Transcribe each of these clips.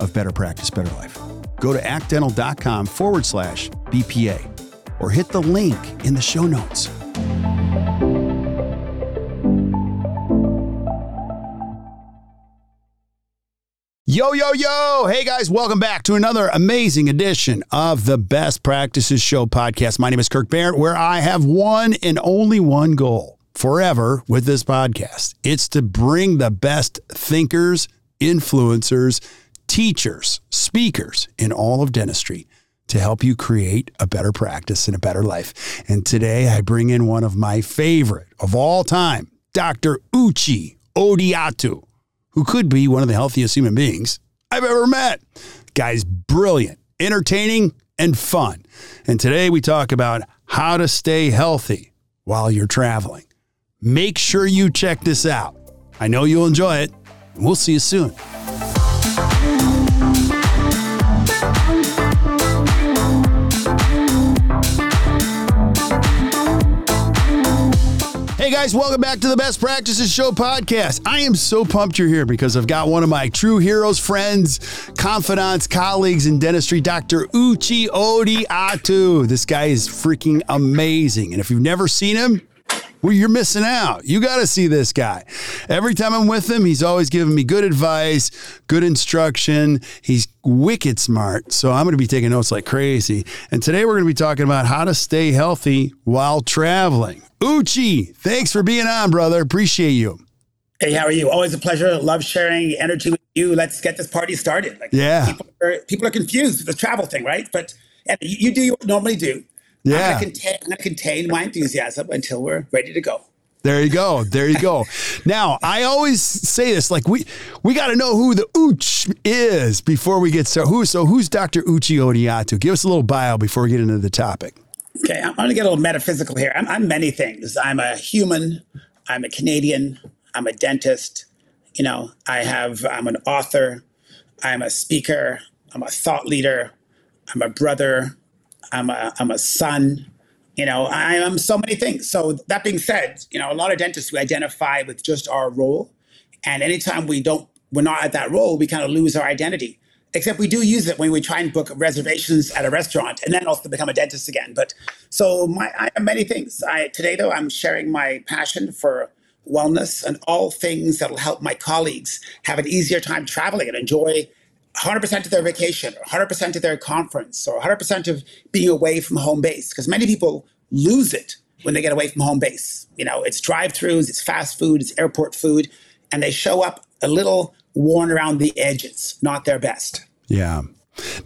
of Better Practice, Better Life. Go to actdental.com forward slash BPA or hit the link in the show notes. Yo, yo, yo. Hey, guys, welcome back to another amazing edition of the Best Practices Show podcast. My name is Kirk Behrendt, where I have one and only one goal forever with this podcast it's to bring the best thinkers, influencers, teachers, speakers in all of dentistry to help you create a better practice and a better life. And today I bring in one of my favorite of all time, Dr. Uche Odiatu, who could be one of the healthiest human beings I've ever met. Guy's brilliant, entertaining, and fun. And today we talk about how to stay healthy while you're traveling. Make sure you check this out. I know you'll enjoy it. We'll see you soon. Hey guys, welcome back to the Best Practices Show podcast. I am so pumped you're here because I've got one of my true heroes, friends, confidants, colleagues in dentistry, Dr. Uche Odiatu. This guy is freaking amazing. And if you've never seen him, well, you're missing out. You got to see this guy. Every time I'm with him, he's always giving me good advice, good instruction. He's wicked smart. So I'm going to be taking notes like crazy. And today we're going to be talking about how to stay healthy while traveling. Uche, thanks for being on, brother. Appreciate you. Hey, how are you? Always a pleasure. Love sharing energy with you. Let's get this party started. Like, yeah. People are, people are confused with the travel thing, right? But you, you do what you normally do. Yeah. I'm going to contain my enthusiasm until we're ready to go. There you go. There you go. now, I always say this like we we got to know who the Ooch is before we get started. Who so who's Dr. Uche Odiatu? Give us a little bio before we get into the topic. Okay, I'm going to get a little metaphysical here. I'm, I'm many things. I'm a human. I'm a Canadian. I'm a dentist. You know, I have. I'm an author. I'm a speaker. I'm a thought leader. I'm a brother. I'm a I'm a son. You know, I am so many things. So that being said, you know, a lot of dentists we identify with just our role, and anytime we don't, we're not at that role, we kind of lose our identity. Except we do use it when we try and book reservations at a restaurant, and then also become a dentist again. But so my I have many things. I today though I'm sharing my passion for wellness and all things that will help my colleagues have an easier time traveling and enjoy 100% of their vacation or 100% of their conference or 100% of being away from home base because many people lose it when they get away from home base. You know it's drive-throughs it's fast food it's airport food and they show up a little worn around the edges not their best. Yeah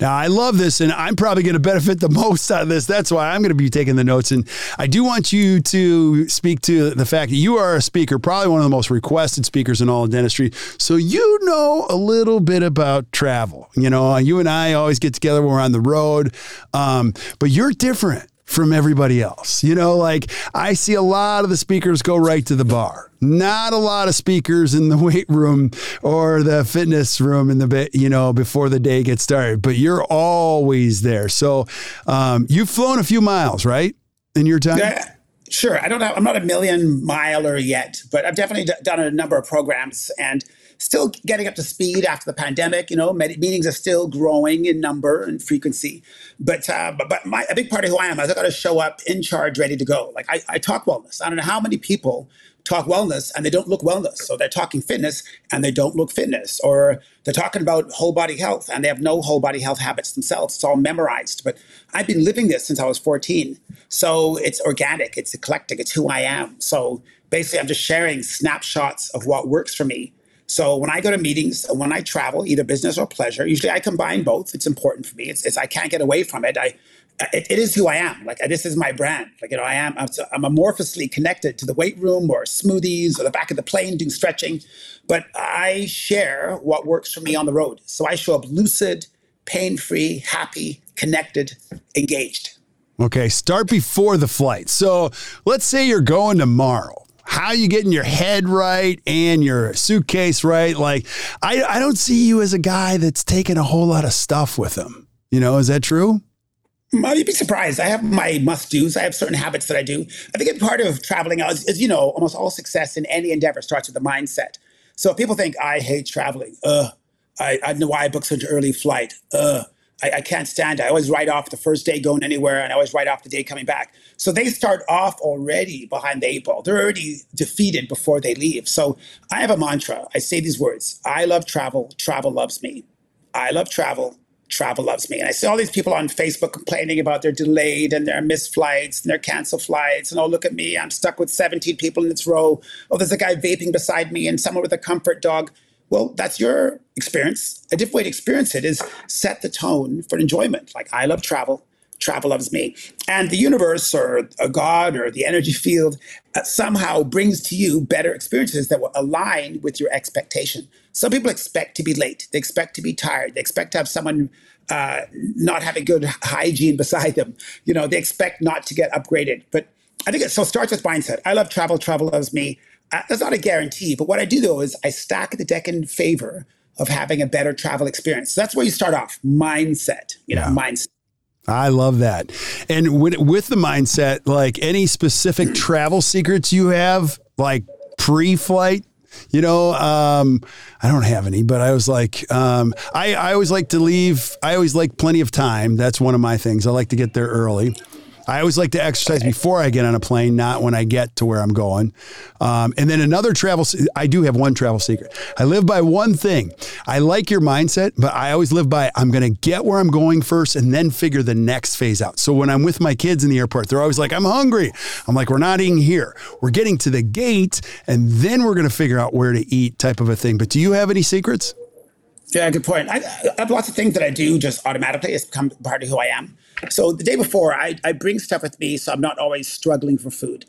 now, I love this, and I'm probably going to benefit the most out of this. That's why I'm going to be taking the notes. And I do want you to speak to the fact that you are a speaker, probably one of the most requested speakers in all of dentistry. So you know a little bit about travel. You know, you and I always get together when we're on the road, um, but you're different from everybody else. You know, like I see a lot of the speakers go right to the bar. Not a lot of speakers in the weight room or the fitness room in the bit, you know before the day gets started. But you're always there. So um, you've flown a few miles, right, in your time. Yeah. Sure, I don't have. I'm not a million miler yet, but I've definitely d- done a number of programs and still getting up to speed after the pandemic. You know, meetings are still growing in number and frequency. But uh, but, but my, a big part of who I am is I got to show up in charge, ready to go. Like I, I talk wellness. I don't know how many people talk wellness and they don't look wellness. So they're talking fitness and they don't look fitness. Or they're talking about whole body health and they have no whole body health habits themselves. It's all memorized. But I've been living this since I was 14. So it's organic, it's eclectic, it's who I am. So basically, I'm just sharing snapshots of what works for me. So when I go to meetings, when I travel, either business or pleasure, usually I combine both. It's important for me. It's, it's I can't get away from it. I it, it is who I am. Like this is my brand. Like you know, I am. I'm, I'm amorphously connected to the weight room or smoothies or the back of the plane doing stretching, but I share what works for me on the road. So I show up lucid, pain-free, happy, connected, engaged. Okay, start before the flight. So let's say you're going tomorrow. How you getting your head right and your suitcase right? Like, I, I don't see you as a guy that's taking a whole lot of stuff with him. You know, is that true? You'd be surprised. I have my must dos. I have certain habits that I do. I think part of traveling is, you know, almost all success in any endeavor starts with the mindset. So if people think I hate traveling, ugh, I, I know why I book such an early flight, ugh, I, I can't stand it. I always write off the first day going anywhere, and I always write off the day coming back. So they start off already behind the eight ball. They're already defeated before they leave. So I have a mantra. I say these words: I love travel. Travel loves me. I love travel travel loves me. And I see all these people on Facebook complaining about their delayed and their missed flights and their canceled flights. And oh, look at me, I'm stuck with 17 people in this row. Oh, there's a guy vaping beside me and someone with a comfort dog. Well, that's your experience. A different way to experience it is set the tone for enjoyment. Like, I love travel travel loves me. And the universe or a God or the energy field uh, somehow brings to you better experiences that will align with your expectation. Some people expect to be late, they expect to be tired, they expect to have someone uh, not having good hygiene beside them. You know, they expect not to get upgraded. But I think it so starts with mindset. I love travel, travel loves me. That's not a guarantee, but what I do though is I stack the deck in favor of having a better travel experience. So that's where you start off mindset, you know, yeah. mindset. I love that. And with, with the mindset, like any specific travel secrets you have, like pre flight, you know, um, I don't have any, but I was like, um, I, I always like to leave. I always like plenty of time. That's one of my things. I like to get there early. I always like to exercise before I get on a plane, not when I get to where I'm going. Um, and then another travel, I do have one travel secret. I live by one thing. I like your mindset, but I always live by I'm going to get where I'm going first and then figure the next phase out. So when I'm with my kids in the airport, they're always like, I'm hungry. I'm like, we're not eating here. We're getting to the gate and then we're going to figure out where to eat, type of a thing. But do you have any secrets? Yeah, good point. I, I, have lots of things that I do just automatically. It's become part of who I am. So the day before, I, I bring stuff with me so I'm not always struggling for food.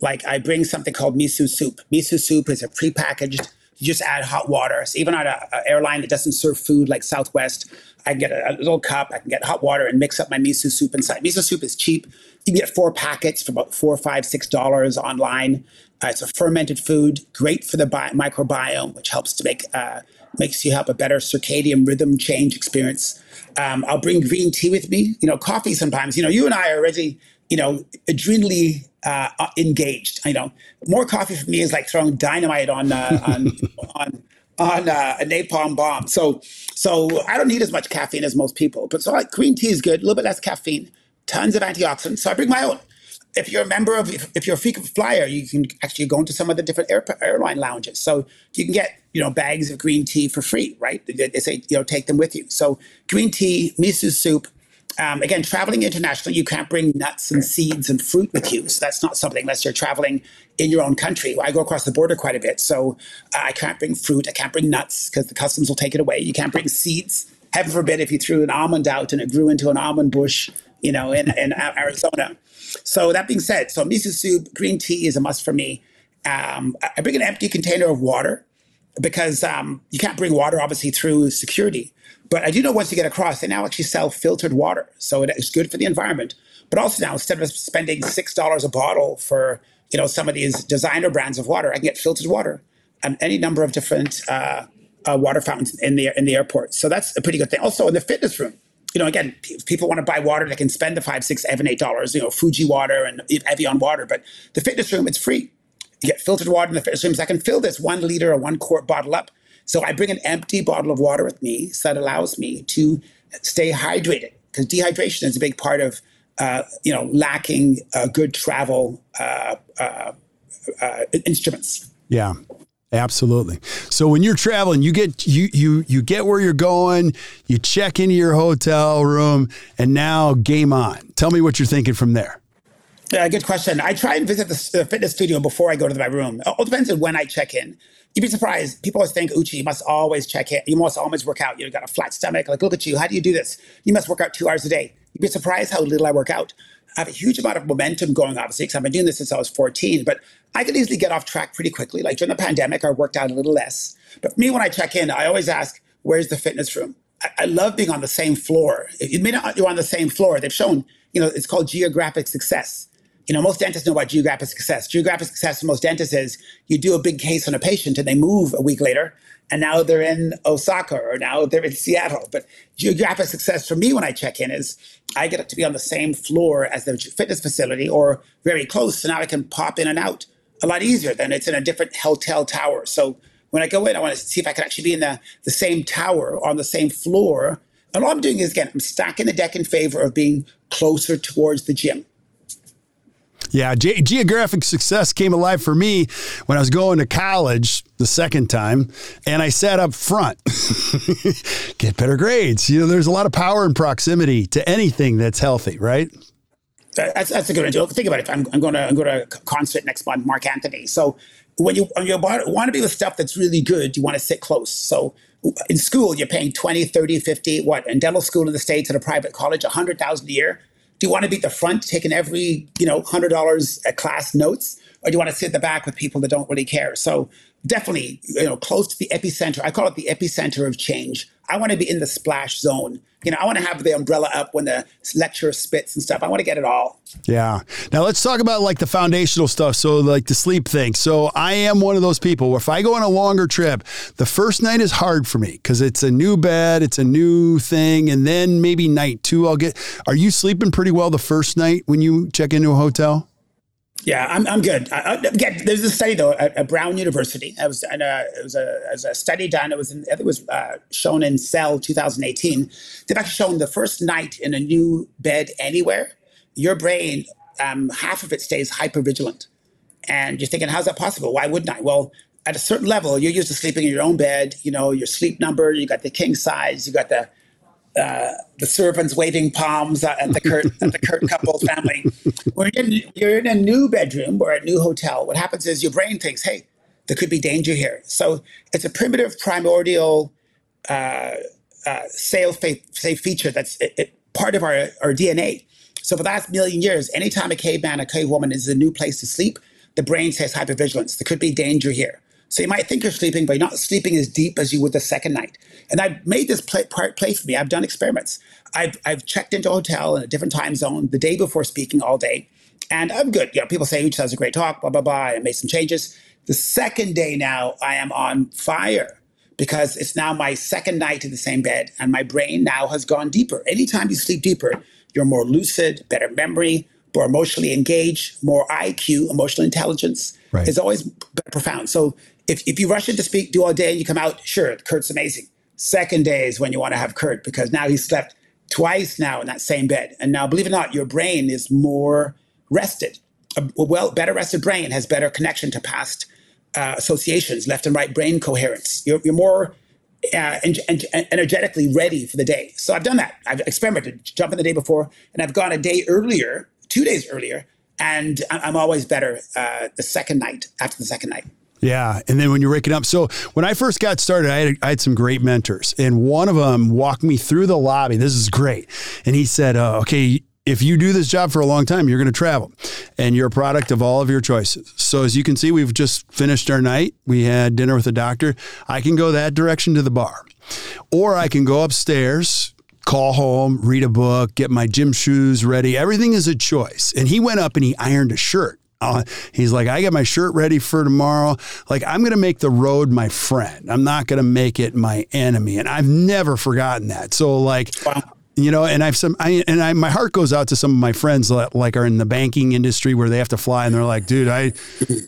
Like I bring something called miso soup. Miso soup is a prepackaged, you just add hot water. So even on an airline that doesn't serve food like Southwest, I can get a, a, little cup, I can get hot water and mix up my miso soup inside. Miso soup is cheap. You can get four packets for about four, five, six dollars online. Uh, it's a fermented food, great for the bi- microbiome, which helps to make uh, makes you have a better circadian rhythm change experience. Um, I'll bring green tea with me. You know, coffee sometimes. You know, you and I are already, you know, adrenally uh, engaged. You know, more coffee for me is like throwing dynamite on uh, on on on uh, a napalm bomb. So so I don't need as much caffeine as most people. But so like green tea is good, a little bit less caffeine, tons of antioxidants. So I bring my own if you're a member of, if, if, you're a frequent flyer, you can actually go into some of the different air, airline lounges. So you can get, you know, bags of green tea for free, right? They, say, you know, take them with you. So green tea, miso soup. Um, again, traveling internationally, you can't bring nuts and seeds and fruit with you. So that's not something unless you're traveling in your own country. I go across the border quite a bit. So uh, I can't bring fruit. I can't bring nuts because the customs will take it away. You can't bring seeds. Heaven forbid if you threw an almond out and it grew into an almond bush, you know, in, in Arizona. So that being said, so miso soup, green tea is a must for me. Um, I bring an empty container of water because um, you can't bring water obviously through security. But I do know once you get across, they now actually sell filtered water, so it is good for the environment. But also now, instead of spending six dollars a bottle for you know some of these designer brands of water, I can get filtered water and any number of different uh, uh, water fountains in the in the airport. So that's a pretty good thing. Also in the fitness room, you know, again, if people want to buy water, they can spend the five, six, seven, eight dollars, you know, Fuji water and Evian water. But the fitness room, it's free. You get filtered water in the fitness rooms. I can fill this one liter or one quart bottle up. So I bring an empty bottle of water with me. So that allows me to stay hydrated because dehydration is a big part of, uh, you know, lacking uh, good travel uh, uh uh, instruments. Yeah. Absolutely. So when you're traveling, you get you you you get where you're going, you check into your hotel room, and now game on. Tell me what you're thinking from there. Yeah, good question. I try and visit the, the fitness studio before I go to my room. It all depends on when I check in. You'd be surprised. People always think, Uche, you must always check in. You must always work out. You've got a flat stomach. Like, look at you. How do you do this? You must work out two hours a day. You'd be surprised how little I work out. I have a huge amount of momentum going, obviously, because I've been doing this since I was 14, but I could easily get off track pretty quickly. Like during the pandemic, I worked out a little less. But for me, when I check in, I always ask, where's the fitness room? I, I love being on the same floor. It may not you're on the same floor. They've shown, you know, it's called geographic success. You know, most dentists know about geographic success. Geographic success for most dentists is you do a big case on a patient and they move a week later and now they're in Osaka or now they're in Seattle. But geographic success for me when I check in is I get to be on the same floor as the fitness facility or very close. So now I can pop in and out a lot easier than it's in a different hotel tower. So when I go in, I want to see if I can actually be in the, the same tower on the same floor. And all I'm doing is, again, I'm stacking the deck in favor of being closer towards the gym. Yeah, ge- geographic success came alive for me when I was going to college the second time, and I sat up front. Get better grades. You know, there's a lot of power and proximity to anything that's healthy, right? That's, that's a good idea. Think about it. I'm, I'm going to I'm going to a concert next month, Marc Anthony. So when you when you want to be with stuff that's really good, you want to sit close. So in school, you're paying 20, 30, 50, what? In dental school in the States at a private college, 100000 a year do you want to be at the front taking every you know hundred dollars a class notes or do you want to sit at the back with people that don't really care? So definitely you know close to the epicenter i call it the epicenter of change. I want to be in the splash zone. You know i want to have the umbrella up when the lecturer spits and stuff. I want to get it all. Yeah. Now let's talk about like the foundational stuff so like the sleep thing. So i am one of those people where if i go on a longer trip the first night is hard for me because it's a new bed it's a new thing and then maybe night two i'll get are you sleeping pretty well the first night when you check into a hotel yeah, I'm, I'm good. I, I, again, there's a study though at, at Brown University. I was, and, uh, it was a, it was a study done. It was, in, it was uh, shown in Cell 2018. They've actually shown the first night in a new bed anywhere, your brain, um, half of it stays hypervigilant, and you're thinking, how's that possible? Why wouldn't I? Well, at a certain level, you're used to sleeping in your own bed. You know your sleep number. You got the king size. You got the uh, the servants waving palms at the Kirk at the Kirk couple family. When you're in, you're in a new bedroom or a new hotel, what happens is your brain thinks, "Hey, there could be danger here." So it's a primitive, primordial, uh, uh, safe, safe feature that's it, it, part of our, our DNA. So for the last million years, anytime a caveman, a cave woman is a new place to sleep, the brain says hypervigilance. There could be danger here. So you might think you're sleeping, but you're not sleeping as deep as you would the second night. And I've made this play, play for me. I've done experiments. I've, I've checked into a hotel in a different time zone the day before speaking all day. And I'm good. You know, people say each has a great talk, blah, blah, blah. I made some changes. The second day now, I am on fire because it's now my second night in the same bed and my brain now has gone deeper. Anytime you sleep deeper, you're more lucid, better memory, more emotionally engaged, more IQ, emotional intelligence right. is always profound. So if, if you rush in to speak, do all day, and you come out, sure, Kirk's amazing. Second day is when you want to have Kurt because now he slept twice now in that same bed. And now, believe it or not, your brain is more rested. A well, better rested brain has better connection to past uh, associations, left and right brain coherence. You're, you're more uh, en- en- energetically ready for the day. So I've done that. I've experimented, jumping the day before, and I've gone a day earlier, two days earlier, and I'm always better uh, the second night after the second night. Yeah. And then when you're waking up. So when I first got started, I had, I had some great mentors, and one of them walked me through the lobby. This is great. And he said, uh, okay, if you do this job for a long time, you're going to travel and you're a product of all of your choices. So, as you can see, we've just finished our night. We had dinner with a doctor. I can go that direction to the bar, or I can go upstairs, call home, read a book, get my gym shoes ready. Everything is a choice. And he went up and he ironed a shirt. Uh, he's like, I got my shirt ready for tomorrow. Like, I'm going to make the road my friend. I'm not going to make it my enemy. And I've never forgotten that. So, like, wow. You know, and I've some, I, and I, my heart goes out to some of my friends that like are in the banking industry where they have to fly and they're like, dude, I,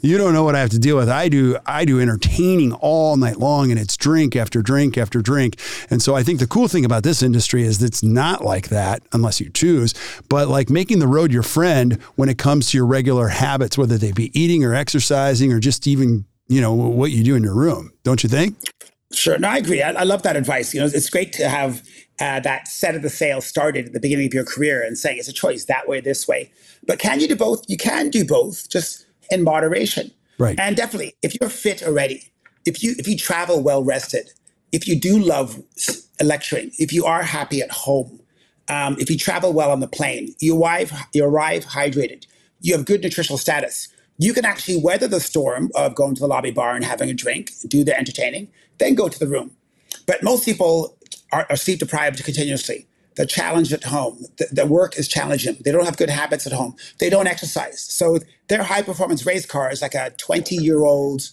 you don't know what I have to deal with. I do, I do entertaining all night long and it's drink after drink after drink. And so I think the cool thing about this industry is it's not like that unless you choose, but like making the road your friend when it comes to your regular habits, whether they be eating or exercising or just even, you know, what you do in your room. Don't you think? Sure. No, I agree. I, I love that advice. You know, it's great to have uh, that set of the sail started at the beginning of your career and saying it's a choice that way, this way. But can you do both? You can do both, just in moderation. Right. And definitely, if you're fit already, if you if you travel well rested, if you do love lecturing, if you are happy at home, um, if you travel well on the plane, you arrive you arrive hydrated, you have good nutritional status. You can actually weather the storm of going to the lobby bar and having a drink, do the entertaining, then go to the room. But most people are, are sleep deprived continuously. They're challenged at home. The, the, work is challenging. They don't have good habits at home. They don't exercise. So their high performance race car is like a 20 year old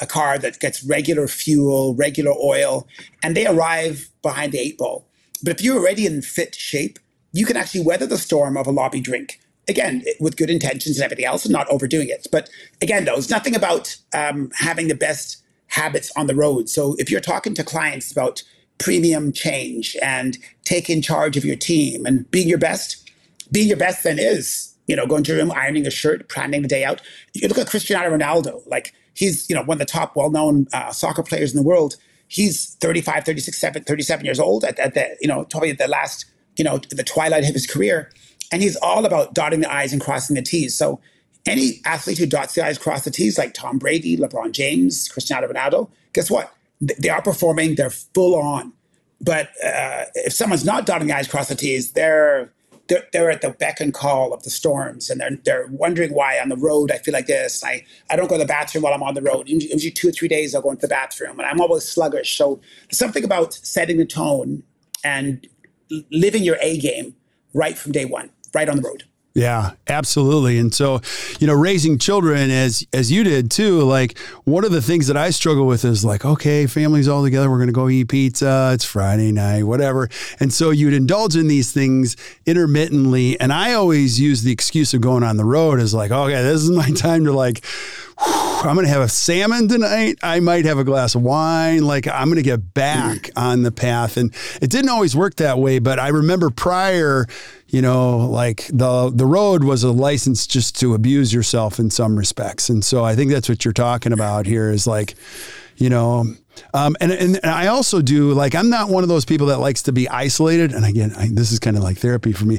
a car that gets regular fuel, regular oil, and they arrive behind the eight ball. But if you're already in fit shape, you can actually weather the storm of a lobby drink. Again, with good intentions and everything else, and not overdoing it. But again, though, it's nothing about um, having the best habits on the road. So if you're talking to clients about premium change and taking charge of your team and being your best, being your best then is, you know, going to your room, ironing a shirt, planning the day out. You look at Cristiano Ronaldo, like he's, you know, one of the top well-known uh, soccer players in the world. He's 35, 36, 37 years old at, at the, you know, probably at the last, you know, the twilight of his career. And he's all about dotting the I's and crossing the T's. So any athlete who dots the I's, cross the T's, like Tom Brady, LeBron James, Cristiano Ronaldo, guess what? They are performing, they're full on. But uh, if someone's not dotting the I's, cross the T's, they're, they're, they're at the beck and call of the storms and they're, they're wondering why on the road I feel like this. I, I don't go to the bathroom while I'm on the road. Usually two or three days I'll go into the bathroom and I'm always sluggish. So something about setting the tone and living your A game right from day one, right on the road. Yeah, absolutely. And so, you know, raising children as as you did too, like one of the things that I struggle with is like, okay, families all together, we're going to go eat pizza, it's Friday night, whatever. And so you'd indulge in these things intermittently, and I always use the excuse of going on the road as like, okay, this is my time to like I'm going to have a salmon tonight. I might have a glass of wine. Like I'm going to get back mm. on the path. And it didn't always work that way, but I remember prior, you know, like the the road was a license just to abuse yourself in some respects. And so I think that's what you're talking about here is like, you know, um, and, and, and I also do like I'm not one of those people that likes to be isolated. And again, I, this is kind of like therapy for me.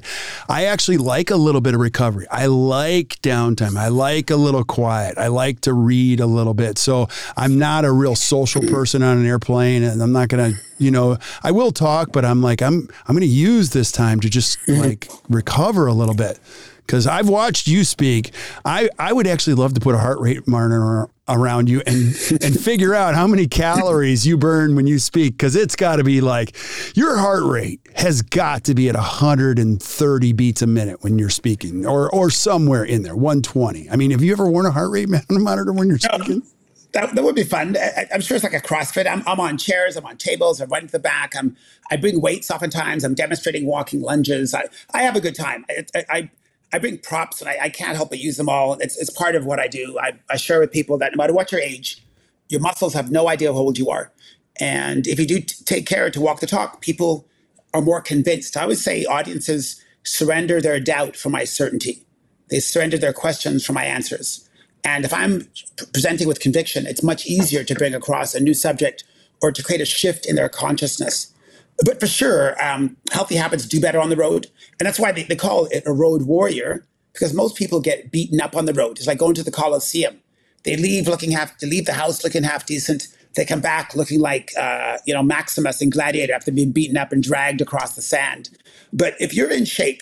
I actually like a little bit of recovery. I like downtime. I like a little quiet. I like to read a little bit. So I'm not a real social person on an airplane, and I'm not gonna, you know, I will talk, but I'm like I'm I'm gonna use this time to just mm-hmm. like recover a little bit because I've watched you speak. I, I would actually love to put a heart rate monitor around you and and figure out how many calories you burn when you speak because it's got to be like your heart rate has got to be at 130 beats a minute when you're speaking or or somewhere in there 120 i mean have you ever worn a heart rate monitor when you're speaking that, that would be fun. I, am sure it's like a CrossFit. I'm, I'm on chairs, I'm on tables, I'm running to the back. I'm I bring weights oftentimes. I'm demonstrating walking lunges. I, I have a good time. I, I, I bring props and I, I, can't help but use them all. It's, it's part of what I do. I, I share with people that no matter what your age, your muscles have no idea how old you are. And if you do t- take care to walk the talk, people are more convinced. I would say audiences surrender their doubt for my certainty. They surrender their questions for my answers. And if I'm presenting with conviction, it's much easier to bring across a new subject or to create a shift in their consciousness but for sure, um, healthy habits do better on the road. And that's why they, they call it a road warrior, because most people get beaten up on the road. It's like going to the Coliseum. They leave looking half, they leave the house looking half decent. They come back looking like, uh, you know, Maximus and Gladiator after being beaten up and dragged across the sand. But if you're in shape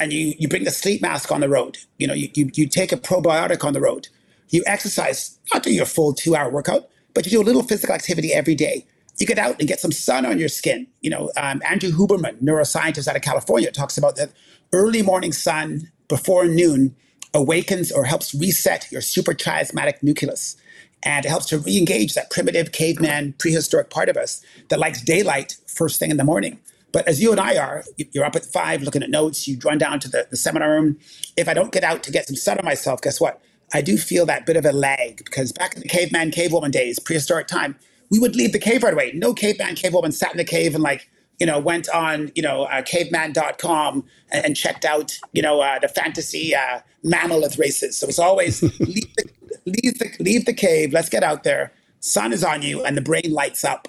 and you, you bring the sleep mask on the road, you know, you, you, you take a probiotic on the road, you exercise, not do your full two hour workout, but you do a little physical activity every day you get out and get some sun on your skin. You know, um, Andrew Huberman, neuroscientist out of California, talks about that early morning sun before noon awakens or helps reset your suprachiasmatic nucleus. And it helps to re engage that primitive caveman prehistoric part of us that likes daylight first thing in the morning. But as you and I are, you're up at five looking at notes, you run down to the, the seminar room. If I don't get out to get some sun on myself, guess what? I do feel that bit of a lag because back in the caveman, cavewoman days, prehistoric time, we would leave the cave right away. No caveman, cavewoman sat in the cave and like, you know, went on, you know, uh, caveman.com and, and, checked out, you know, uh, the fantasy uh, mammoth races. So it's always leave, the, leave, the, leave the cave, let's get out there. Sun is on you and the brain lights up.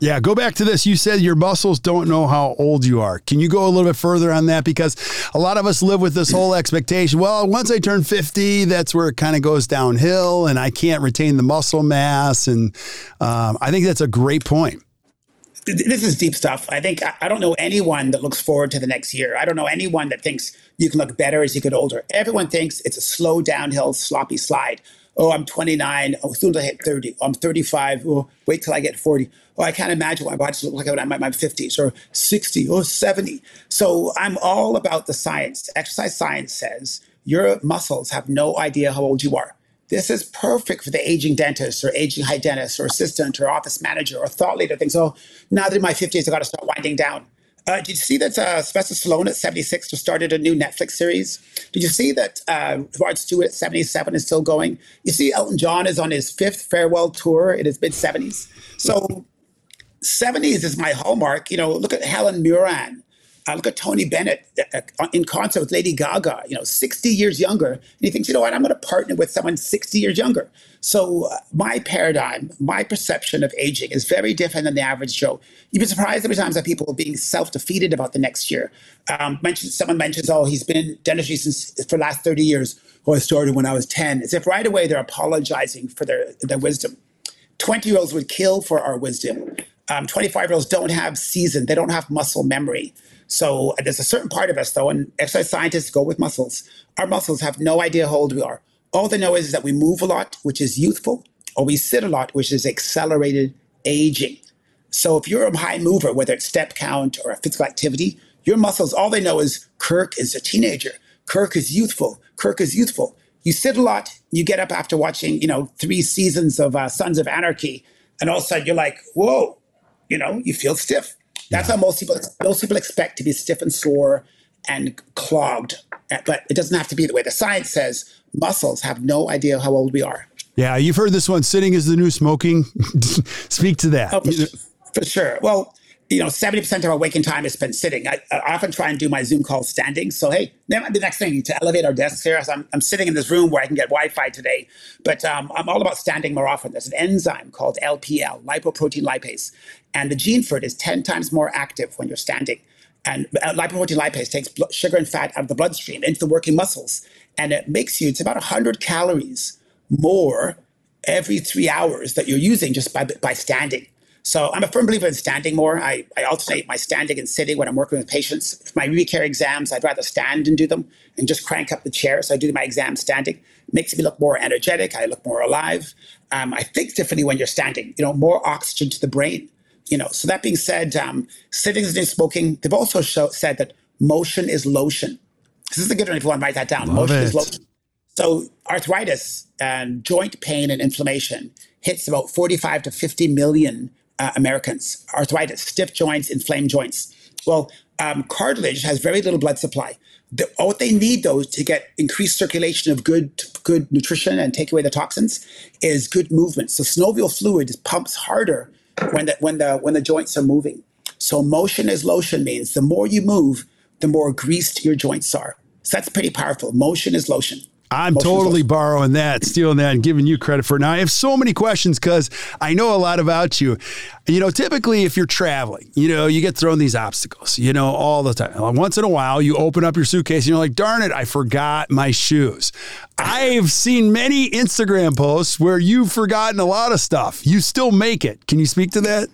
Yeah, go back to this. You said your muscles don't know how old you are. Can you go a little bit further on that? Because a lot of us live with this whole expectation. Well, once I turn 50, that's where it kind of goes downhill and I can't retain the muscle mass. And um, I think that's a great point. This is deep stuff. I think I don't know anyone that looks forward to the next year. I don't know anyone that thinks you can look better as you get older. Everyone thinks it's a slow downhill, sloppy slide oh, I'm 29. Oh, soon as I hit 30. Oh, I'm 35. Oh, wait till I get 40. Oh, I can't imagine what my body looks like when I'm in my 50s or 60 or 70. So I'm all about the science. Exercise science says your muscles have no idea how old you are. This is perfect for the aging dentist or aging hygienist or assistant or office manager or thought leader thinks, oh, now that in my 50s, I got to start winding down. Uh, did you see that uh, Sylvester Stallone at 76 just started a new Netflix series? Did you see that uh, Rod Stewart at 77 is still going? You see Elton John is on his fifth farewell tour in his mid 70s. So 70s is my hallmark. You know, look at Helen Mirren. I look at Tony Bennett uh, uh, in concert with Lady Gaga, you know, 60 years younger. And he thinks, you know what, I'm going to partner with someone 60 years younger. So uh, my paradigm, my perception of aging is very different than the average Joe. You'd be surprised every time that people are being self-defeated about the next year. Um, mentions, someone mentions, oh, he's been in dentistry since for the last 30 years. Oh, I started when I was 10. As if right away they're apologizing for their, their wisdom. 20 year olds would kill for our wisdom. 25 um, don't have season, they don't have muscle memory. So there's a certain part of us, though, and exercise scientists go with muscles. Our muscles have no idea how old we are. All they know is that we move a lot, which is youthful, or we sit a lot, which is accelerated aging. So if you're a high mover, whether it's step count or a physical activity, your muscles, all they know is Kirk is a teenager. Kirk is youthful. Kirk is youthful. You sit a lot, you get up after watching, you know, three seasons of uh, Sons of Anarchy, and all of a sudden you're like, whoa, you know, you feel stiff. That's yeah. how most people most people expect to be stiff and sore and clogged. But it doesn't have to be the way the science says. Muscles have no idea how old we are. Yeah, you've heard this one. Sitting is the new smoking. Speak to that. Oh, for, for sure. Well, you know, 70% of our waking time is spent sitting. I, I, often try and do my Zoom calls standing. So, hey, that might be the next thing to elevate our desks here. I'm, I'm sitting in this room where I can get Wi Fi today. But um, I'm all about standing more often. There's an enzyme called LPL, lipoprotein lipase. And the gene for it is 10 times more active when you're standing. And uh, lipoprotein lipase takes sugar and fat out of the bloodstream into the working muscles. And it makes you, it's about 100 calories more every three hours that you're using just by, by standing. So I'm a firm believer in standing more. I, I alternate my standing and sitting when I'm working with patients. For my recare exams, I'd rather stand and do them and just crank up the chair. So I do my exams standing. It makes me look more energetic. I look more alive. Um, I think differently when you're standing. You know, more oxygen to the brain. You know. So that being said, um, sitting is new smoking. They've also show, said that motion is lotion. This is a good one if you want to write that down. Love motion it. is lotion. So arthritis and joint pain and inflammation hits about 45 to 50 million uh, Americans arthritis, stiff joints, inflamed joints. Well, um, cartilage has very little blood supply. The, what they need, though, to get increased circulation of good good nutrition and take away the toxins, is good movement. So synovial fluid pumps harder when the when the when the joints are moving. So motion is lotion means the more you move, the more greased your joints are. So that's pretty powerful. Motion is lotion. I'm totally borrowing that, stealing that, and giving you credit for it. Now, I have so many questions because I know a lot about you. You know, typically, if you're traveling, you know, you get thrown these obstacles, you know, all the time. Once in a while, you open up your suitcase and you're like, darn it, I forgot my shoes. I've seen many Instagram posts where you've forgotten a lot of stuff. You still make it. Can you speak to that?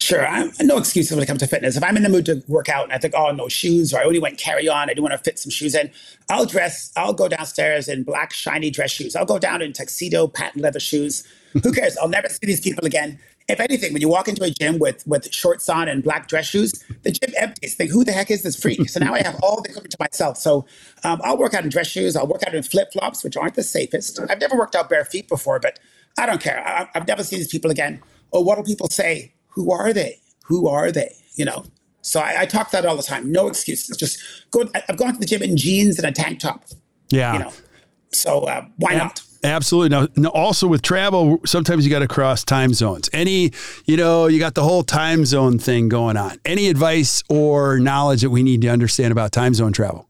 Sure, I'm no excuses when it comes to fitness. If I'm in the mood to work out and I think, oh, no shoes, or I only went carry on, I do want to fit some shoes in, I'll dress, I'll go downstairs in black, shiny dress shoes. I'll go down in tuxedo, patent leather shoes. Who cares? I'll never see these people again. If anything, when you walk into a gym with with shorts on and black dress shoes, the gym empties. Think, who the heck is this freak? So now I have all the equipment to myself. So um, I'll work out in dress shoes. I'll work out in flip flops, which aren't the safest. I've never worked out bare feet before, but I don't care. I, I've never seen these people again. Or what will people say? Who are they? who are they? You know, So I, I talk that all the time. No excuses. Just go. I've gone to the gym in jeans and a tank top. Yeah. You know. So uh, why not? Absolutely. Now, now, also with travel, sometimes you got to cross time zones. Any, you know, you got the whole time zone thing going on. Any advice or knowledge that we need to understand about time zone travel?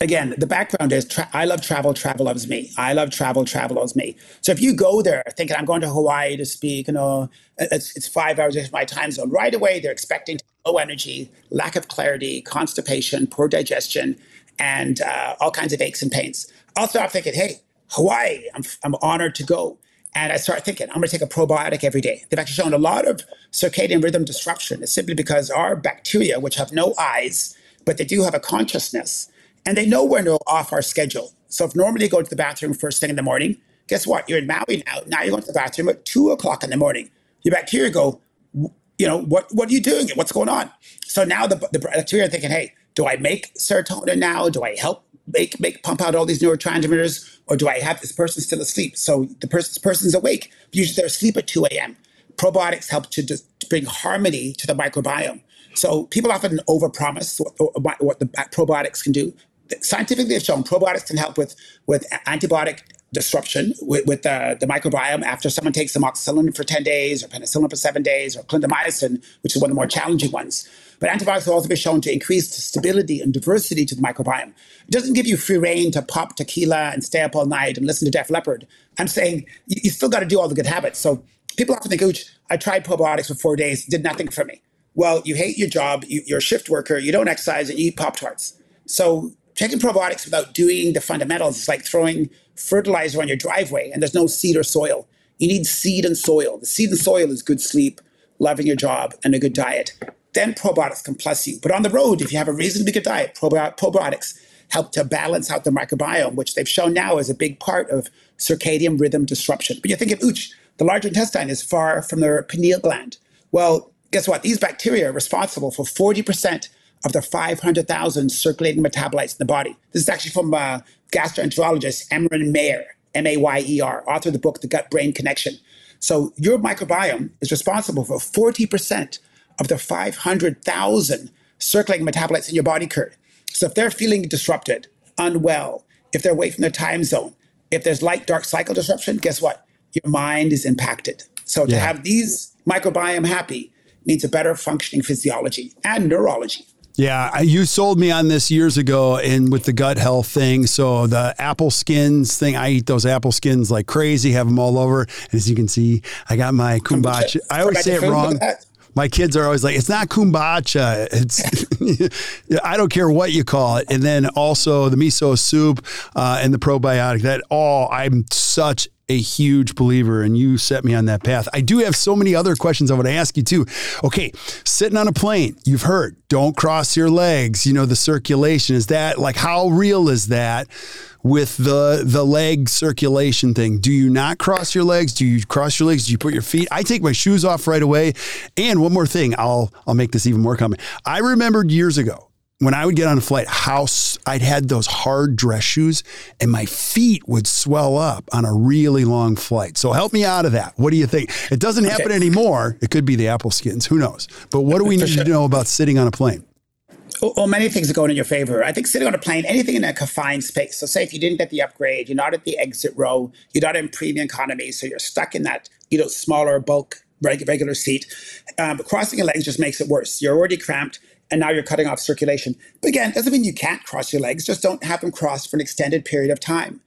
Again, the background is tra- I love travel, travel loves me. I love travel, travel loves me. So if you go there thinking I'm going to Hawaii to speak, you know, it's, it's five hours of my time zone, right away they're expecting low energy, lack of clarity, constipation, poor digestion, and uh, all kinds of aches and pains. Also, I'm thinking, hey, Hawaii, I'm, I'm honored to go. And I start thinking, I'm going to take a probiotic every day. They've actually shown a lot of circadian rhythm disruption. It's simply because our bacteria, which have no eyes, but they do have a consciousness, and they know to off our schedule. So if normally you go to the bathroom first thing in the morning, guess what? You're in Maui now. Now you're going to the bathroom at two o'clock in the morning. Your bacteria go, you know, what what are you doing? What's going on? So now the, the bacteria are thinking, hey, do I make serotonin now? Do I help make make pump out all these neurotransmitters, or do I have this person still asleep? So the person person's awake. Usually they're asleep at 2 a.m. Probiotics help to, to bring harmony to the microbiome. So people often overpromise what, what the probiotics can do scientifically they've shown probiotics can help with with antibiotic disruption with, with the, microbiome after someone takes amoxicillin for 10 days or penicillin for seven days or clindamycin, which is one of the more challenging ones. But antibiotics have also been shown to increase stability and diversity to the microbiome. It doesn't give you free reign to pop tequila and stay up all night and listen to Def Leppard. I'm saying you, you still got to do all the good habits. So people often think, Ooch, I tried probiotics for four days, did nothing for me. Well, you hate your job, you, you're a shift worker, you don't exercise, and you eat Pop Tarts. So taking probiotics without doing the fundamentals is like throwing fertilizer on your driveway and there's no seed or soil. You need seed and soil. The seed and soil is good sleep, loving your job, and a good diet. Then probiotics can plus you. But on the road, if you have a reasonably good diet, probiotics help to balance out the microbiome, which they've shown now is a big part of circadian rhythm disruption. But you think of ooch, the large intestine is far from the pineal gland. Well, guess what? These bacteria are responsible for 40% of the 500,000 circulating metabolites in the body. This is actually from uh, gastroenterologist Emeran Mayer, M A Y E R, author of the book The Gut Brain Connection. So your microbiome is responsible for 40% of the 500,000 circulating metabolites in your body, Kirk. So if they're feeling disrupted, unwell, if they're away from their time zone, if there's light dark cycle disruption, guess what? Your mind is impacted. So to yeah. have these microbiome happy means a better functioning physiology and neurology. Yeah, you sold me on this years ago and with the gut health thing. So the apple skins thing, I eat those apple skins like crazy, have them all over. And as you can see, I got my kombucha. I always say it wrong. My kids are always like, it's not kombucha. It's, I don't care what you call it. And then also the miso soup uh, and the probiotic, that all, I'm such a huge believer and you set me on that path. I do have so many other questions I want to ask you too. Okay, sitting on a plane, you've heard, don't cross your legs, you know, the circulation is that like how real is that with the the leg circulation thing? Do you not cross your legs? Do you cross your legs? Do you put your feet? I take my shoes off right away. And one more thing, I'll I'll make this even more common. I remembered years ago when I would get on a flight, house, I'd had those hard dress shoes and my feet would swell up on a really long flight. So help me out of that. What do you think? It doesn't happen okay. anymore. It could be the apple skins. Who knows? But what do we need sure. to know about sitting on a plane? Well, many things are going in your favor. I think sitting on a plane, anything in a confined space. So, say if you didn't get the upgrade, you're not at the exit row, you're not in premium economy, so you're stuck in that you know smaller bulk regular seat. Um, crossing your legs just makes it worse. You're already cramped and now you're cutting off circulation. But again, doesn't mean you can't cross your legs, just don't have them crossed for an extended period of time.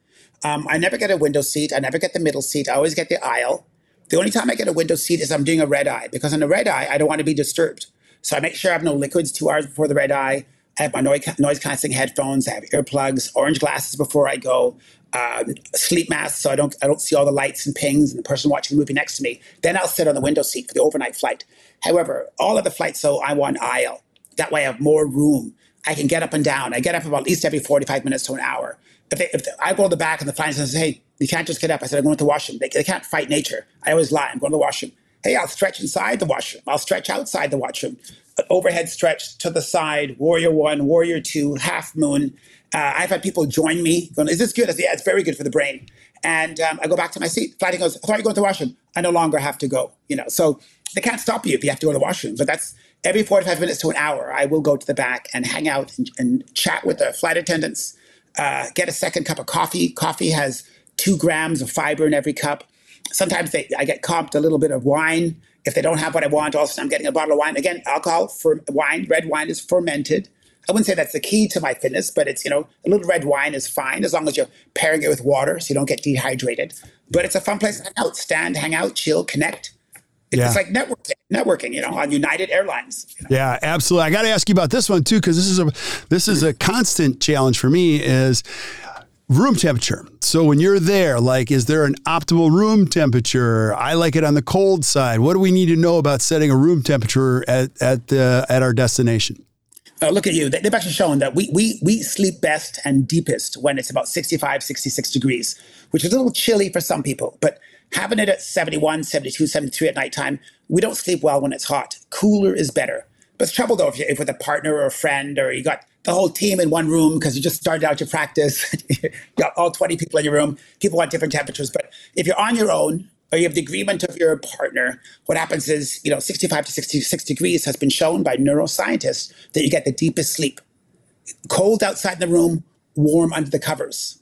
Um, I never get a window seat. I never get the middle seat. I always get the aisle. The only time I get a window seat is I'm doing a red eye because on a red eye, I don't want to be disturbed. So I make sure I have no liquids two hours before the red eye. I have my noise, canceling headphones. I have earplugs, orange glasses before I go, uh, sleep mask so I don't I don't see all the lights and pings and the person watching the movie next to me. Then I'll sit on the window seat for the overnight flight. However, all the flights, so I want aisle. That way I have more room. I can get up and down. I get up about at least every 45 minutes to an hour. If, they, if I go to the back and the attendant says, hey, you can't just get up. I said, I'm going to the washroom. They, they can't fight nature. I always lie. I'm going to the washroom. Hey, I'll stretch inside the washroom. I'll stretch outside the washroom. Overhead stretch to the side, warrior one, warrior two, half moon. Uh, I've had people join me going, is this good? I say, yeah, it's very good for the brain. And um, I go back to my seat. Flight goes, I thought you were going to the washroom. I no longer have to go. You know, so they can't stop you if you have to go to the washroom. But that's every 45 minutes to an hour, I will go to the back and hang out and, and chat with the flight attendants, uh, get a second cup of coffee. Coffee has two grams of fiber in every cup. Sometimes they, I get comped a little bit of wine. If they don't have what I want, also I'm getting a bottle of wine. Again, alcohol for wine, red wine is fermented. I wouldn't say that's the key to my fitness, but it's, you know, a little red wine is fine as long as you're pairing it with water so you don't get dehydrated. But it's a fun place to hang out, stand, hang out, chill, connect. It's yeah. like networking, networking, you know, on United Airlines. You know? Yeah, absolutely. I got to ask you about this one too, because this is a this is a constant challenge for me. Is room temperature. So when you're there, like, is there an optimal room temperature? I like it on the cold side. What do we need to know about setting a room temperature at at the at our destination? Uh, look at you. They've actually shown that we, we, we sleep best and deepest when it's about 65, 66 degrees, which is a little chilly for some people. But having it at 71, 72, 73 at nighttime, we don't sleep well when it's hot. Cooler is better. But it's trouble though if you're if with a partner or a friend or you got the whole team in one room because you just started out your practice. you got all 20 people in your room. People want different temperatures. But if you're on your own or you have the agreement of your partner, what happens is, you know, 65 to 66 degrees has been shown by neuroscientists that you get the deepest sleep. Cold outside the room, warm under the covers.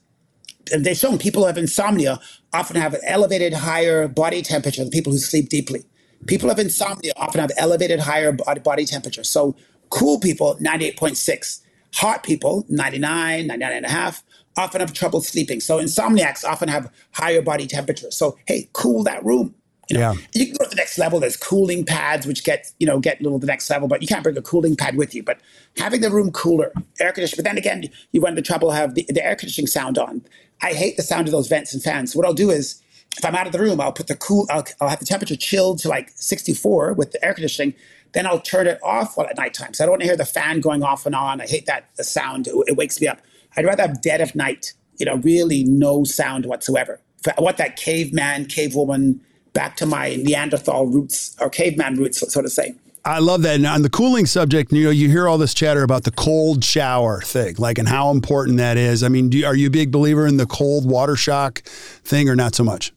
And they've shown people who have insomnia often have an elevated higher body temperature than people who sleep deeply. People who have insomnia often have elevated higher body temperature. So cool people, 98.6 Hot people, 99, 99 and a half, often have trouble sleeping. So insomniacs often have higher body temperature. So hey, cool that room. You know, yeah. you can go to the next level. There's cooling pads, which get you know get a little the next level, but you can't bring a cooling pad with you. But having the room cooler, air conditioning. But then again, you run the trouble have the, the air conditioning sound on. I hate the sound of those vents and fans. So what I'll do is, if I'm out of the room, I'll put the cool. I'll, I'll have the temperature chilled to like 64 with the air conditioning, then I'll turn it off at nighttime. So I don't want to hear the fan going off and on. I hate that the sound. It, it wakes me up. I'd rather have dead of night, you know, really no sound whatsoever. I want that caveman, cavewoman, back to my Neanderthal roots or caveman roots, so to say. I love that. And on the cooling subject, you know, you hear all this chatter about the cold shower thing, like, and how important that is. I mean, do, are you a big believer in the cold water shock thing or not so much?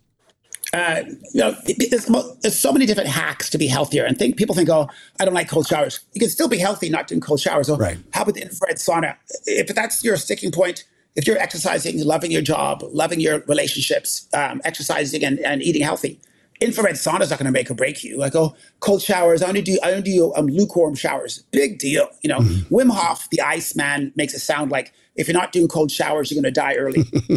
uh, you know, there's, there's, so many different hacks to be healthier. And think people think, oh, I don't like cold showers. You can still be healthy not doing cold showers. So right. how about the infrared sauna? If that's your sticking point, if you're exercising, loving your job, loving your relationships, um, exercising and, and eating healthy, infrared sauna is not going to make or break you. Like, oh, cold showers. I only do I only do um, lukewarm showers. Big deal. You know, mm-hmm. Wim Hof, the Iceman, makes it sound like if you're not doing cold showers, you're going to die early.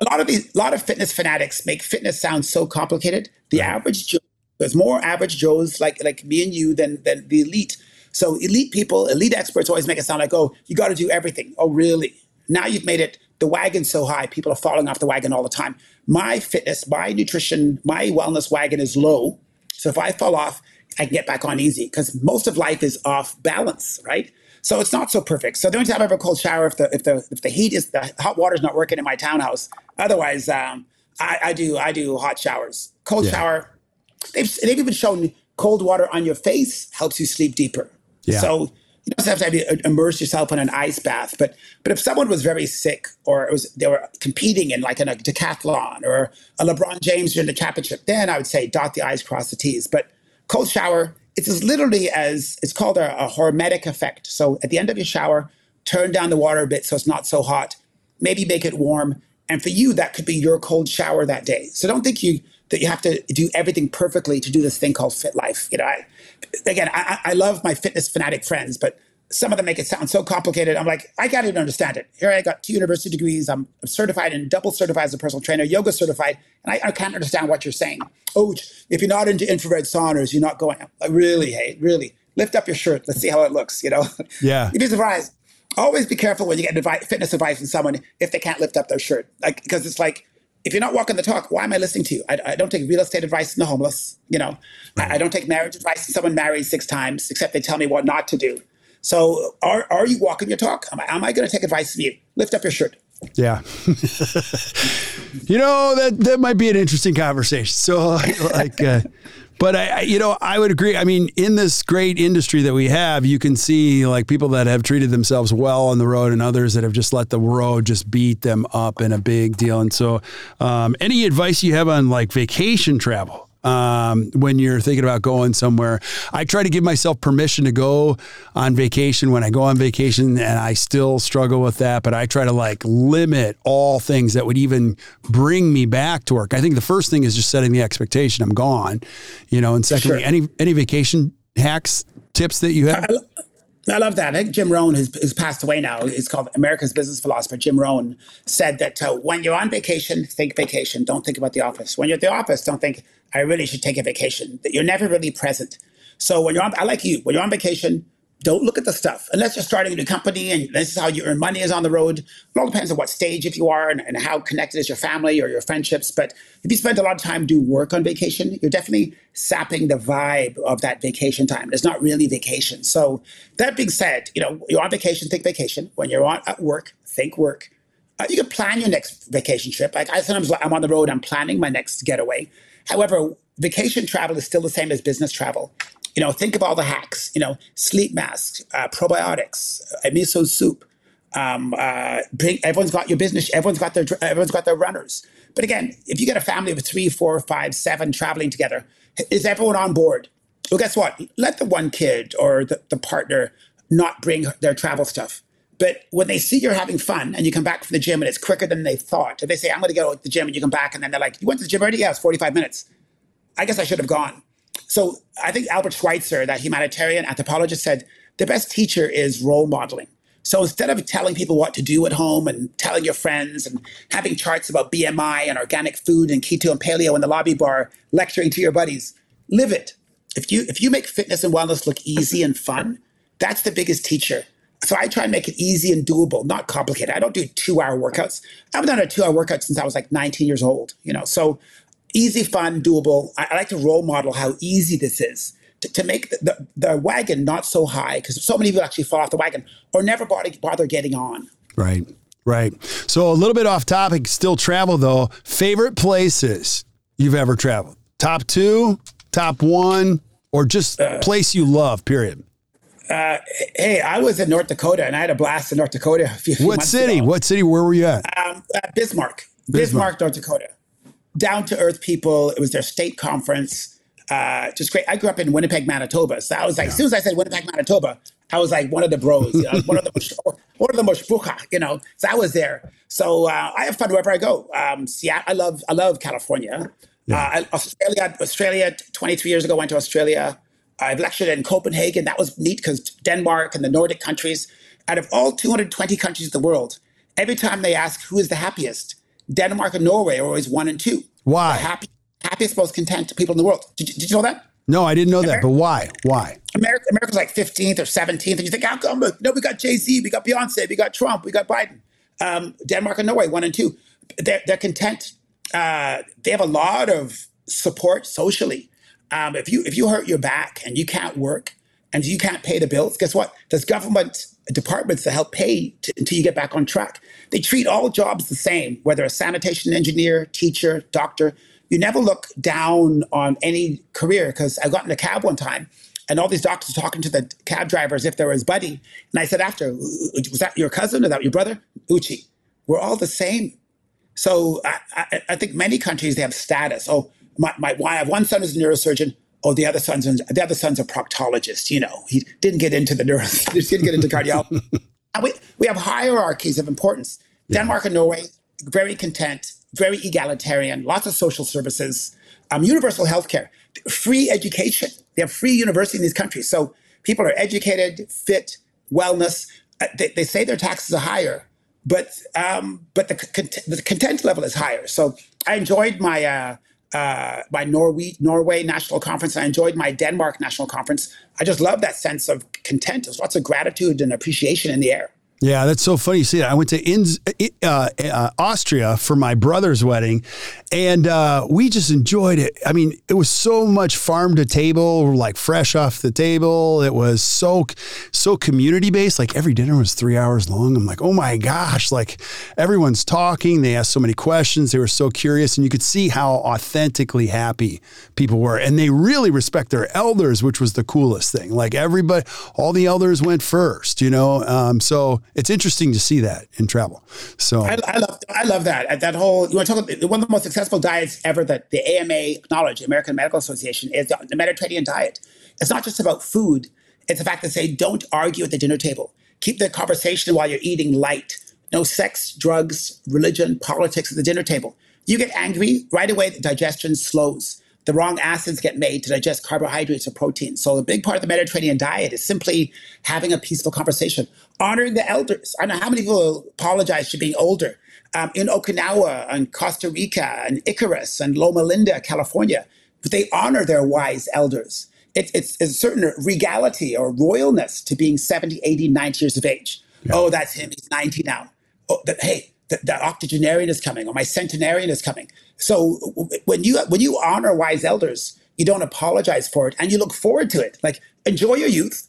a lot of these, a lot of fitness fanatics make fitness sound so complicated. The average Joe, there's more average Joes like like me and you than than the elite. So elite people, elite experts always make it sound like, oh, you got to do everything. Oh, really? Now you've made it the wagon so high, people are falling off the wagon all the time. My fitness, my nutrition, my wellness wagon is low. So if I fall off, I can get back on easy because most of life is off balance, right? So it's not so perfect. So the only time I have a cold shower if the if the if the heat is the hot water is not working in my townhouse. Otherwise, um, I, I, do I do hot showers. Cold yeah. shower. They've they've even shown cold water on your face helps you sleep deeper. Yeah. So you don't have to immerse yourself in an ice bath. But but if someone was very sick or it was they were competing in like in a decathlon or a LeBron James during the championship, then I would say dot the i's, cross the t's. But cold shower, it's as literally as it's called a, a hormetic effect. So at the end of your shower, turn down the water a bit so it's not so hot. Maybe make it warm. And for you, that could be your cold shower that day. So don't think you that you have to do everything perfectly to do this thing called fit life. You know, I, again, I, I love my fitness fanatic friends, but some of them make it sound so complicated. I'm like, I can't even understand it. Here I got two university degrees. I'm certified and double certified as a personal trainer, yoga certified, and I, I can't understand what you're saying. Oh, if you're not into infrared saunas, you're not going. I really, hey, really, lift up your shirt. Let's see how it looks. You know, yeah. You'd be surprised. Always be careful when you get advice, fitness advice from someone if they can't lift up their shirt, like because it's like if you're not walking the talk, why am I listening to you? I, I don't take real estate advice from the homeless. You know, I, I, don't take marriage advice from someone married six times, except they tell me what not to do. So are, are you walking your talk? Am I, am I going to take advice from you? Lift up your shirt. Yeah. you know, that, that might be an interesting conversation. So like, uh, but I, you know, I would agree. I mean, in this great industry that we have, you can see like people that have treated themselves well on the road and others that have just let the road just beat them up in a big deal. And so, um, any advice you have on like vacation travel? Um, when you're thinking about going somewhere. I try to give myself permission to go on vacation when I go on vacation, and I still struggle with that. But I try to like limit all things that would even bring me back to work. I think the first thing is just setting the expectation I'm gone, you know, and secondly, sure. any any vacation hacks tips that you have. I, love that. I think Jim Rohn, has, who's passed away now, is called America's business philosopher. Jim Rohn said that uh, when you're on vacation, think vacation. Don't think about the office. When you're at the office, don't think, I really should take a vacation. That you're never really present. So when you're on, I like you, when you're on vacation, don't look at the stuff unless you're starting a new company and this is how you earn money is on the road. It all depends on what stage if you are and, and, how connected is your family or your friendships. But if you spend a lot of time doing work on vacation, you're definitely sapping the vibe of that vacation time. It's not really vacation. So that being said, you know, you're on vacation, think vacation. When you're on at work, think work. Uh, you can plan your next vacation trip. Like I sometimes I'm on the road, I'm planning my next getaway. However, vacation travel is still the same as business travel. You know, think of all the hacks. You know, sleep masks, uh, probiotics, a miso soup. Um, uh, bring, everyone's got your business. Everyone's got their everyone's got their runners. But again, if you get a family of three, four, five, seven traveling together, is everyone on board? Well, guess what? Let the one kid or the, the partner not bring their travel stuff. But when they see you're having fun and you come back from the gym and it's quicker than they thought, they say, I'm going to go to the gym and you come back and then they're like, You went to the gym already? Yeah, it's 45 minutes. I guess I should have gone. So I think Albert Schweitzer, that humanitarian anthropologist, said the best teacher is role modeling. So instead of telling people what to do at home and telling your friends and having charts about BMI and organic food and keto and paleo in the lobby bar, lecturing to your buddies, live it. If you if you make fitness and wellness look easy and fun, that's the biggest teacher. So I try and make it easy and doable, not complicated. I don't do two hour workouts. I haven't done a two hour workout since I was like 19 years old. You know, so easy, fun, doable. I, I like to role model how easy this is to, to make the, the, the, wagon not so high because so many people actually fall off the wagon or never bother, bother getting on. Right, right. So a little bit off topic, still travel though. Favorite places you've ever traveled? Top two, top one, or just uh, place you love, period? Uh, hey, I was in North Dakota and I had a blast in North Dakota. A few, what city? Ago. What city? Where were you at? Um, uh, Bismarck. Bismarck, Bismarck, North Dakota down to earth people. It was their state conference. Uh, just great. I grew up in Winnipeg, Manitoba. So I was like, yeah. as soon as I said Winnipeg, Manitoba, I was like one of the bros, you know, one of the one of the mushbuka, you know. So I was there. So uh, I have fun wherever I go. Um, I love I love California. Yeah. Uh, Australia, Australia. Twenty three years ago, went to Australia. I've lectured in Copenhagen. That was neat because Denmark and the Nordic countries. Out of all 220 countries in the world, every time they ask who is the happiest, Denmark and Norway are always one and two. Why? The happy, happiest, most content people in the world. Did, did you know that? No, I didn't know America, that. But why? Why? America, America's like 15th or 17th, and you think, how come? No, we got Jay Z, we got Beyonce, we got Trump, we got Biden. Um, Denmark and Norway, one and two. They're, they're content. Uh, they have a lot of support socially. Um, if you if you hurt your back and you can't work and you can't pay the bills, guess what? There's government departments to help pay until you get back on track. They treat all jobs the same, whether a sanitation engineer, teacher, doctor. You never look down on any career because I got in a cab one time and all these doctors talking to the cab driver as if they were his buddy. And I said after, was that your cousin or that your brother? Uche. We're all the same. So I, I, I think many countries, they have status. Oh, my, my, why I have one son is a neurosurgeon oh, the other son's the other son's a proctologist. You know, he didn't get into the neuro, he didn't get into cardiology. and we we have hierarchies of importance. Yeah. Denmark and Norway very content, very egalitarian, lots of social services, um, universal healthcare, free education. They have free university in these countries, so people are educated, fit, wellness. Uh, they, they say their taxes are higher, but um, but the, the content level is higher. So I enjoyed my. Uh, uh, my Norway Norway National Conference. I enjoyed my Denmark National Conference. I just love that sense of content. There's lots of gratitude and appreciation in the air. Yeah, that's so funny. You see? I went to uh, uh, Austria for my brother's wedding, and uh, we just enjoyed it. I mean, it was so much farm to table, like fresh off the table. It was so so community based. Like every dinner was three hours long. I'm like, oh my gosh! Like everyone's talking. They asked so many questions. They were so curious, and you could see how authentically happy people were, and they really respect their elders, which was the coolest thing. Like everybody, all the elders went first. You know, um, so it's interesting to see that in travel. So I, I love I love that uh, that whole. You want to talk about one of the most successful diets ever that the AMA acknowledged, American Medical Association, is the Mediterranean diet. It's not just about food. It's the fact that say don't argue at the dinner table. Keep the conversation while you're eating light. No sex, drugs, religion, politics at the dinner table. You get angry right away. The digestion slows the wrong acids get made to digest carbohydrates or proteins. So a big part of the Mediterranean diet is simply having a peaceful conversation, honoring the elders. I know how many people apologize for being older. Um, in Okinawa and Costa Rica and Ikaria and Loma Linda, California, but they honor their wise elders. It, it's, it's, a certain regality or royalness to being 70, 80, 90 years of age. Yeah. Oh, that's him. He's 90 now. Oh, the, hey, the, the octogenarian is coming or my centenarian is coming. So when you when you honor wise elders, you don't apologize for it and you look forward to it. Like enjoy your youth,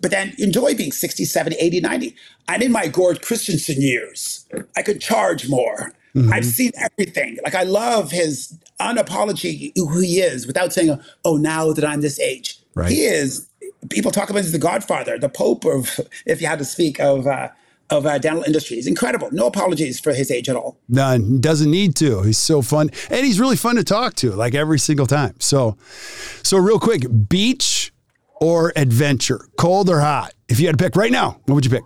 but then enjoy being 60, 70, 80, 90. I'm in my Gord Christensen years. I could charge more. Mm-hmm. I've seen everything. Like I love his unapology who he is without saying, oh, now that I'm this age. Right. He is, people talk about him as the godfather, the pope of, if you had to speak of uh, of uh, dental industry. He's incredible. No apologies for his age at all. None. Doesn't need to. He's so fun, and he's really fun to talk to, like every single time. So, so real quick, beach or adventure, cold or hot? If you had to pick right now, what would you pick?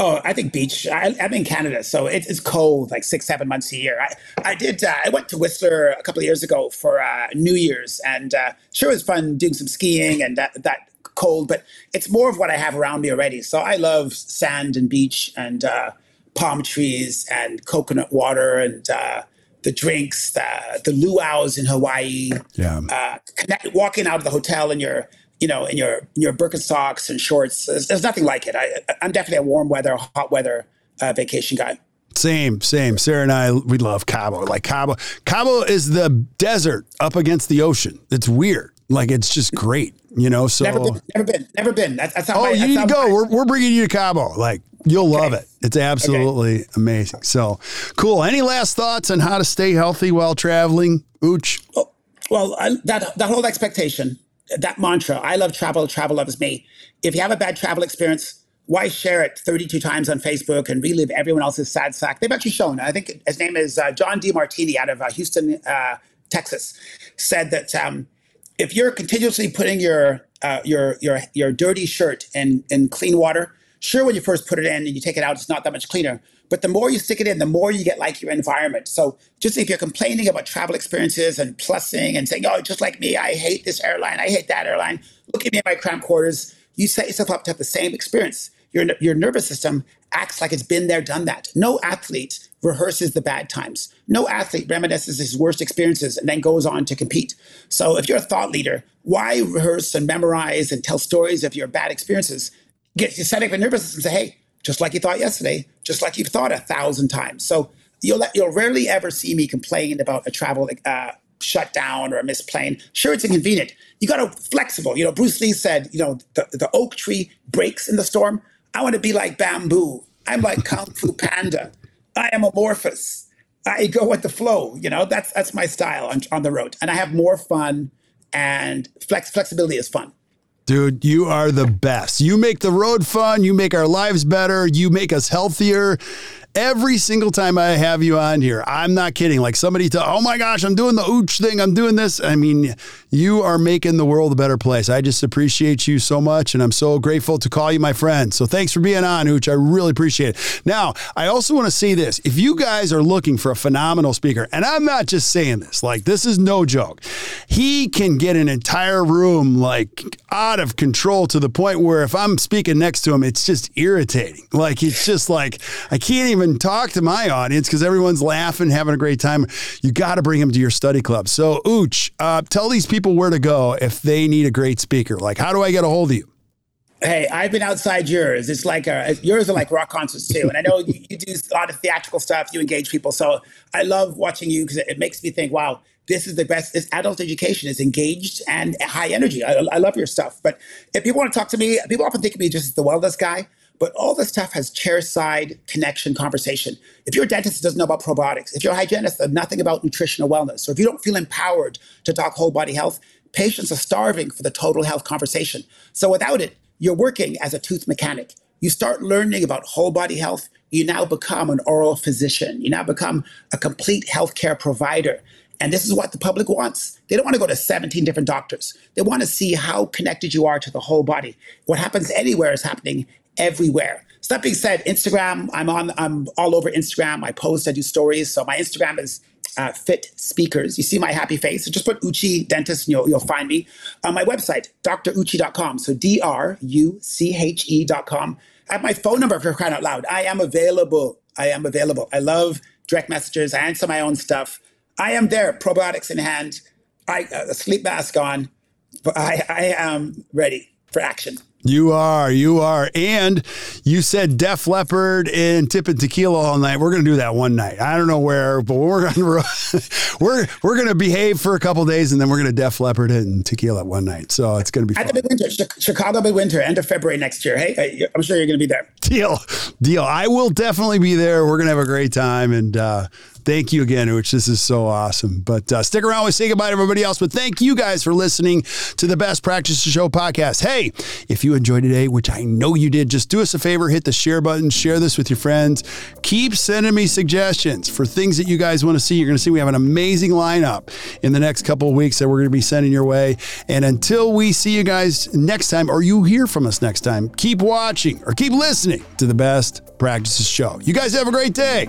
Oh, I think beach. I, am in Canada, so it, it's cold, like six, seven months a year. I, I did. Uh, I went to Whistler a couple of years ago for uh, New Year's, and uh, sure it was fun doing some skiing and that, that cold, but it's more of what I have around me already. So I love sand and beach and uh, palm trees and coconut water and uh, the drinks, the, the luau's in Hawaii. Yeah. Uh, connect, walking out of the hotel in your, you know, in your in your Birkenstocks and shorts. There's, there's nothing like it. I, I'm definitely a warm weather, hot weather uh, vacation guy. Same, same. Sarah and I, we love Cabo. Like Cabo, Cabo is the desert up against the ocean. It's weird. Like it's just great, you know. So never been, never been, never been. That's, that's oh, my, you need to go. My, we're, we're bringing you to Cabo. Like you'll love it. It's absolutely okay. amazing. So cool. Any last thoughts on how to stay healthy while traveling, Ooch? Well, well I, that that whole expectation, that mantra. I love travel. Travel loves me. If you have a bad travel experience, why share it 32 times on Facebook and relive everyone else's sad sack? They've actually shown. I think his name is uh, John Demartini out of uh, Houston, uh, Texas, said that. Um, if you're continuously putting your uh, your your your dirty shirt in in clean water, sure when you first put it in and you take it out, it's not that much cleaner. But the more you stick it in, the more you get like your environment. So just if you're complaining about travel experiences and plussing and saying, "Oh, just like me, I hate this airline, I hate that airline," look at me in my cramped quarters. You set yourself up to have the same experience. Your your nervous system acts like it's been there, done that. No athlete rehearses the bad times. No athlete reminisces his worst experiences and then goes on to compete. So if you're a thought leader, why rehearse and memorize and tell stories of your bad experiences? Get you set up a nervous system and say, hey, just like you thought yesterday, just like you've thought a thousand times. So you'll you'll rarely ever see me complain about a travel uh, shutdown or a missed plane. Sure, it's inconvenient. You got to flexible. You know, Bruce Lee said, you know, the, the oak tree breaks in the storm. I want to be like bamboo. I'm like Kung Fu Panda. I am amorphous. I go with the flow. You know, that's that's my style on, on the road, and I have more fun. And flex flexibility is fun. Dude, you are the best. You make the road fun. You make our lives better. You make us healthier every single time I have you on here. I'm not kidding. Like somebody to, oh my gosh, I'm doing the ooch thing. I'm doing this. I mean, you are making the world a better place. I just appreciate you so much. And I'm so grateful to call you my friend. So thanks for being on, Ooch. I really appreciate it. Now, I also want to say this. If you guys are looking for a phenomenal speaker, and I'm not just saying this, like this is no joke. He can get an entire room like out of control to the point where if I'm speaking next to him, it's just irritating. Like it's just like I can't even even talk to my audience because everyone's laughing, having a great time. You got to bring them to your study club. So, Ooch, uh, tell these people where to go if they need a great speaker. Like, how do I get a hold of you? Hey, I've been outside yours. It's like a, yours are like rock concerts too, and I know you, you do a lot of theatrical stuff. You engage people, so I love watching you because it, it makes me think, wow, this is the best. This adult education is engaged and high energy. I, I, love your stuff. But if people want to talk to me, people often think of me just as the wellness guy. But all this stuff has chair side connection conversation. If you're dentist doesn't know about probiotics, if you're hygienist that nothing about nutritional wellness, or if you don't feel empowered to talk whole body health, patients are starving for the total health conversation. So without it, you're working as a tooth mechanic. you start learning about whole body health, you now become an oral physician. You now become a complete healthcare provider. And this is what the public wants. They don't want to go to 17 different doctors. They want to see how connected you are to the whole body. What happens anywhere is happening everywhere. So that being said, Instagram, I'm on, I'm all over Instagram. I post, I do stories. So my Instagram is uh, Fit Speakers. You see my happy face. So just put Uche Dentist and you'll, you'll find me. On my website, druche.com. So D R U C H E.com. I have my phone number for crying out loud. I am available. I am available. I love direct messages. I answer my own stuff. I am there, probiotics in hand, I, uh, sleep mask on. I, I am ready for action. You are, you are. And you said Def Leppard and tipping tequila all night. We're going to do that one night. I don't know where, but we're to we're we're going to behave for a couple days and then we're going to Def Leppard it and tequila one night. So it's going to be fun. At the midwinter, Chicago midwinter, end of February next year. Hey, I'm sure you're going to be there. Deal. Deal. I will definitely be there. We're going to have a great time and uh Thank you again, which this is so awesome. But uh, stick around. We say goodbye to everybody else. But thank you guys for listening to the Best Practices Show podcast. Hey, if you enjoyed today, which I know you did, just do us a favor, hit the share button, share this with your friends. Keep sending me suggestions for things that you guys want to see. You're going to see we have an amazing lineup in the next couple of weeks that we're going to be sending your way. And until we see you guys next time, or you hear from us next time, keep watching or keep listening to the Best Practices Show. You guys have a great day.